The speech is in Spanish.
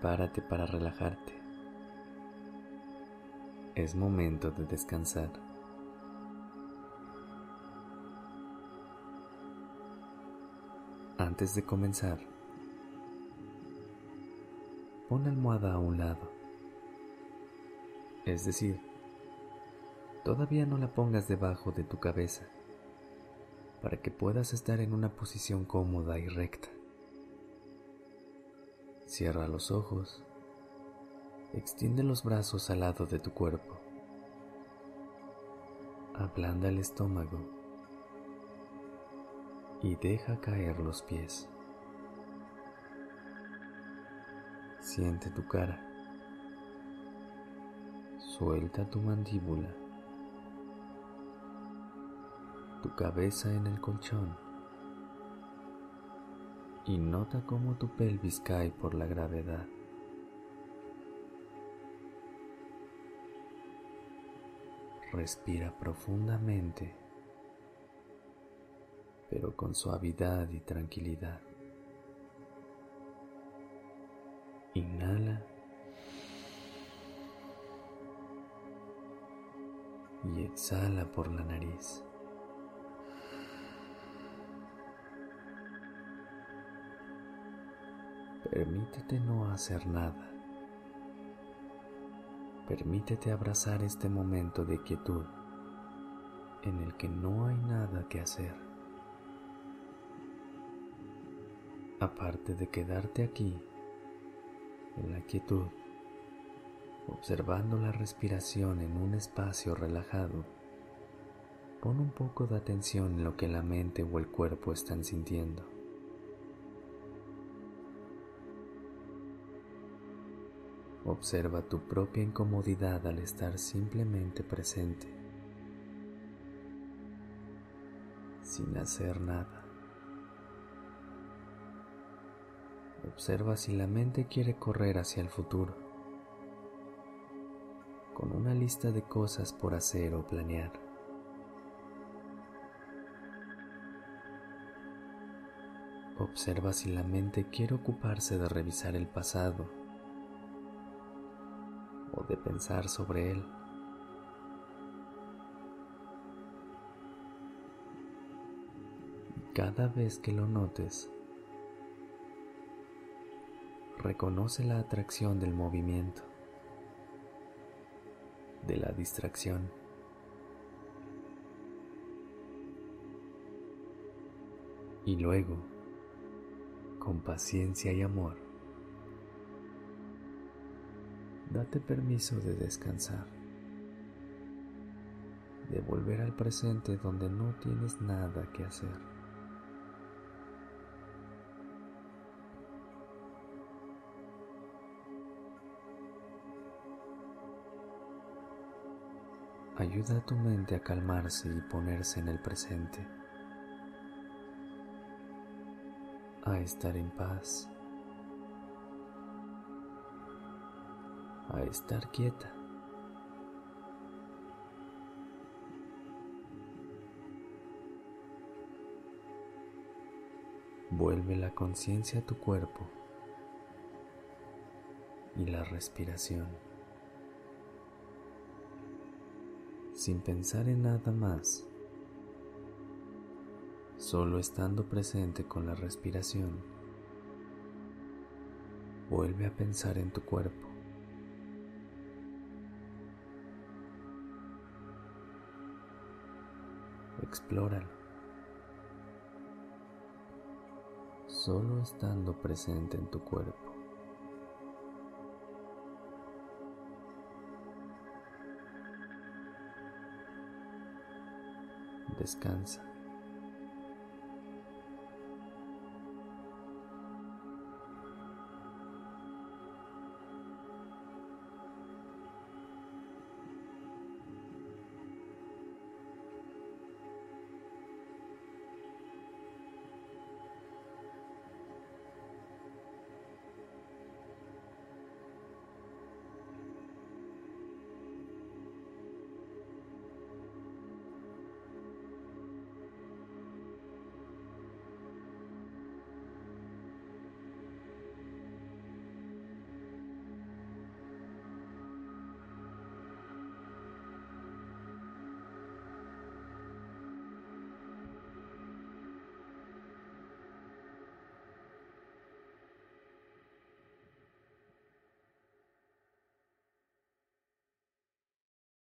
Prepárate para relajarte. Es momento de descansar. Antes de comenzar, pon la almohada a un lado. Es decir, todavía no la pongas debajo de tu cabeza para que puedas estar en una posición cómoda y recta. Cierra los ojos, extiende los brazos al lado de tu cuerpo, ablanda el estómago. Y deja caer los pies. Siente tu cara, suelta tu mandíbula. Tu cabeza en el colchón y nota cómo tu pelvis cae por la gravedad. Respira profundamente, pero con suavidad y tranquilidad. Inhala y exhala por la nariz. Permítete no hacer nada. Permítete abrazar este momento de quietud en el que no hay nada que hacer. Aparte de quedarte aquí, en la quietud, observando la respiración en un espacio relajado, pon un poco de atención en lo que la mente o el cuerpo están sintiendo. Observa tu propia incomodidad al estar simplemente presente, sin hacer nada. Observa si la mente quiere correr hacia el futuro, con una lista de cosas por hacer o planear. Observa si la mente quiere ocuparse de revisar el pasado de pensar sobre él. cada vez que lo notes, reconoce la atracción del movimiento, de la distracción. Y luego, con paciencia y amor, date permiso de descansar, de volver al presente donde no tienes nada que hacer. Ayuda a tu mente a calmarse y ponerse en el presente, a estar en paz a estar quieta. Vuelve la conciencia a tu cuerpo y la respiración, sin pensar en nada más, solo estando presente con la respiración. Vuelve a pensar en tu cuerpo. Explóralo. Solo estando presente en tu cuerpo. Descansa.